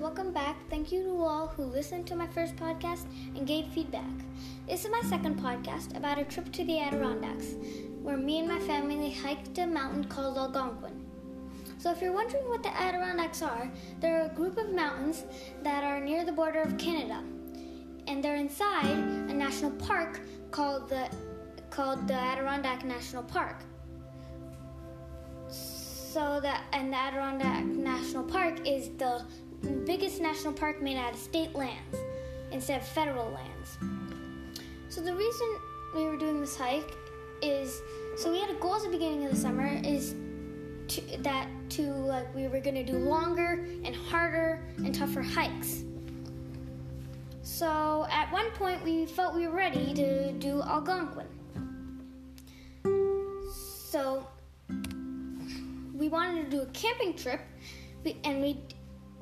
welcome back. Thank you to all who listened to my first podcast and gave feedback. This is my second podcast about a trip to the Adirondacks, where me and my family hiked a mountain called Algonquin. So, if you're wondering what the Adirondacks are, they're a group of mountains that are near the border of Canada, and they're inside a national park called the called the Adirondack National Park. So that and the Adirondack National Park is the biggest national park made out of state lands instead of federal lands. So the reason we were doing this hike is so we had a goal at the beginning of the summer is to, that to like we were gonna do longer and harder and tougher hikes. So at one point we felt we were ready to do Algonquin. So we wanted to do a camping trip, and we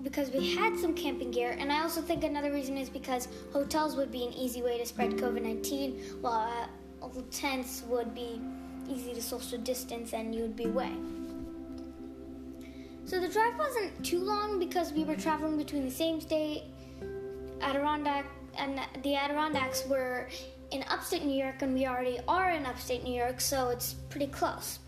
because we had some camping gear, and I also think another reason is because hotels would be an easy way to spread COVID 19, while uh, tents would be easy to social distance and you would be away. So the drive wasn't too long because we were traveling between the same state, Adirondack, and the Adirondacks were in upstate New York, and we already are in upstate New York, so it's pretty close.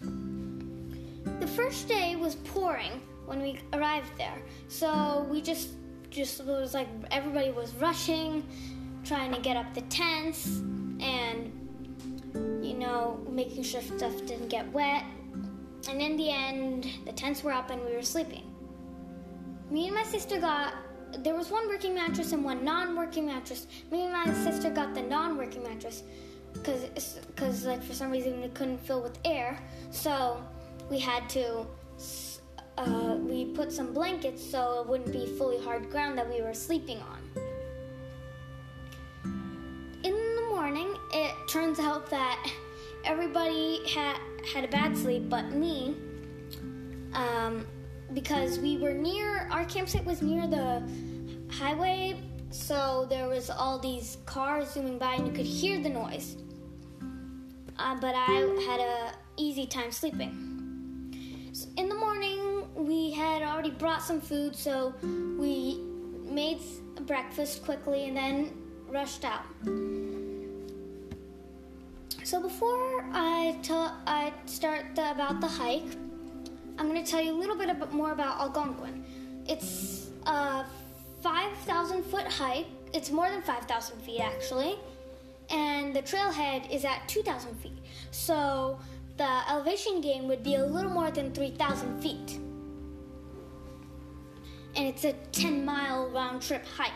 The first day was pouring, when we arrived there. So we just just was like everybody was rushing, trying to get up the tents and you know, making sure stuff didn't get wet. And in the end, the tents were up and we were sleeping. Me and my sister got there was one working mattress and one non-working mattress. Me and my sister got the non-working mattress because because like for some reason it couldn't fill with air, so we had to uh, we put some blankets so it wouldn't be fully hard ground that we were sleeping on. In the morning, it turns out that everybody had had a bad sleep but me, um, because we were near our campsite was near the highway, so there was all these cars zooming by and you could hear the noise. Uh, but I had a easy time sleeping. So in the morning, had already brought some food, so we made breakfast quickly and then rushed out. So before I tell I start the, about the hike, I'm going to tell you a little bit more about Algonquin. It's a 5,000 foot hike. It's more than 5,000 feet actually, and the trailhead is at 2,000 feet. So the elevation gain would be a little more than 3,000 feet and it's a 10 mile round trip hike.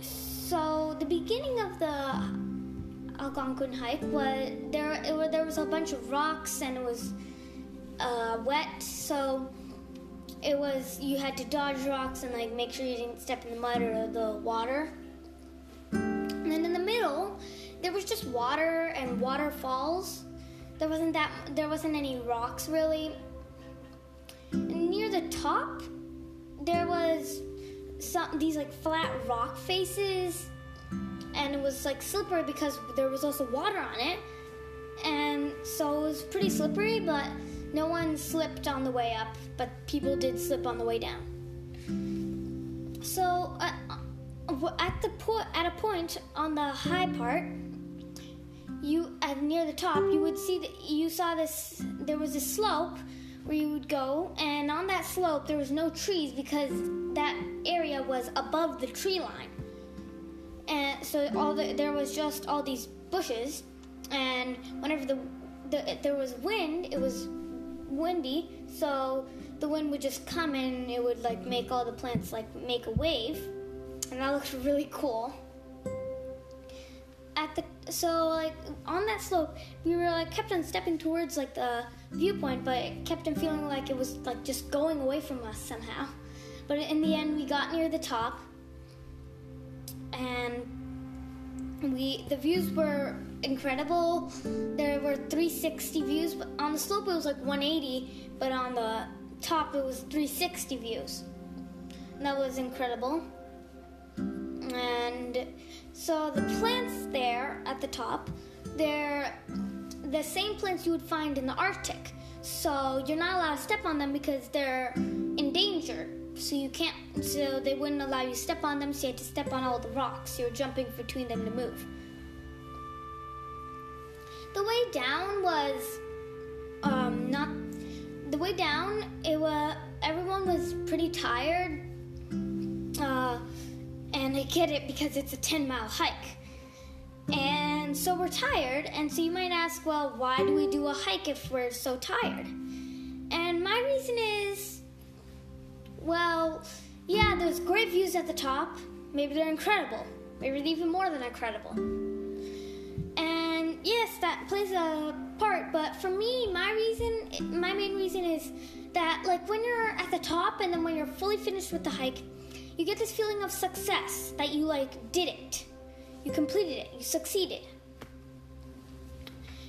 So the beginning of the Algonquin hike was there. Was, there was a bunch of rocks and it was uh, wet, so it was you had to dodge rocks and like make sure you didn't step in the mud or the water. And then in the middle, there was just water and waterfalls. There wasn't that. There wasn't any rocks really near the top, there was some these like flat rock faces, and it was like slippery because there was also water on it, and so it was pretty slippery. But no one slipped on the way up, but people did slip on the way down. So uh, at the po- at a point on the high part, you at near the top, you would see that you saw this. There was a slope where you would go, and on that slope there was no trees because that area was above the tree line. And so all the, there was just all these bushes, and whenever the, the there was wind, it was windy, so the wind would just come and it would like make all the plants like make a wave, and that looked really cool at the so like on that slope we were like kept on stepping towards like the viewpoint but it kept on feeling like it was like just going away from us somehow. But in the end we got near the top and we the views were incredible. There were 360 views but on the slope it was like 180 but on the top it was 360 views. And that was incredible and so the plants there at the top, they're the same plants you would find in the Arctic. So you're not allowed to step on them because they're in danger. So you can't. So they wouldn't allow you to step on them. So you had to step on all the rocks. You're jumping between them to move. The way down was um, not. The way down, it was everyone was pretty tired. Uh, and I get it because it's a 10 mile hike. And so we're tired, and so you might ask, well, why do we do a hike if we're so tired? And my reason is, well, yeah, there's great views at the top. Maybe they're incredible. Maybe even more than incredible. And yes, that plays a part, but for me, my reason, my main reason is that, like, when you're at the top and then when you're fully finished with the hike, you get this feeling of success that you, like, did it you completed it, you succeeded.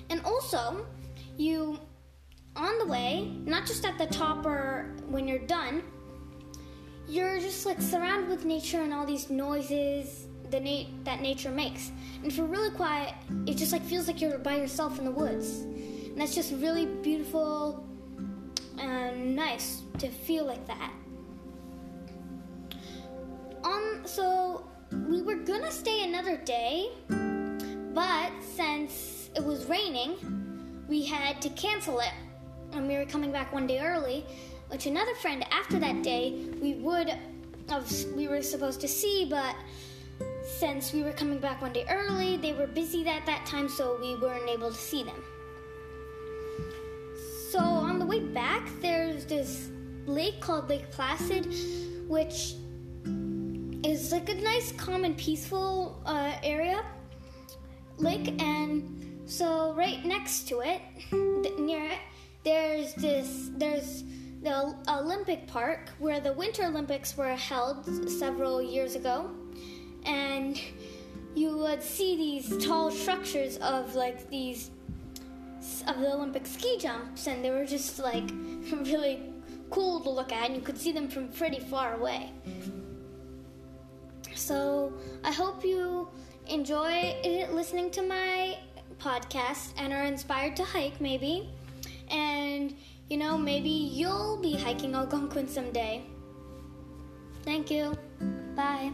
And also, you, on the way, not just at the top or when you're done, you're just like surrounded with nature and all these noises the na- that nature makes. And if you're really quiet, it just like feels like you're by yourself in the woods. And that's just really beautiful and nice to feel like that. Um, so we were gonna stay another day, but since it was raining, we had to cancel it. And we were coming back one day early, which another friend after that day we would have we were supposed to see, but since we were coming back one day early, they were busy at that time, so we weren't able to see them. So on the way back, there's this lake called Lake Placid, which like a nice, calm, and peaceful uh, area, lake, and so right next to it, near it, there's this there's the Olympic Park where the Winter Olympics were held several years ago, and you would see these tall structures of like these of the Olympic ski jumps, and they were just like really cool to look at, and you could see them from pretty far away. So I hope you enjoy listening to my podcast and are inspired to hike, maybe. And, you know, maybe you'll be hiking Algonquin someday. Thank you. Bye.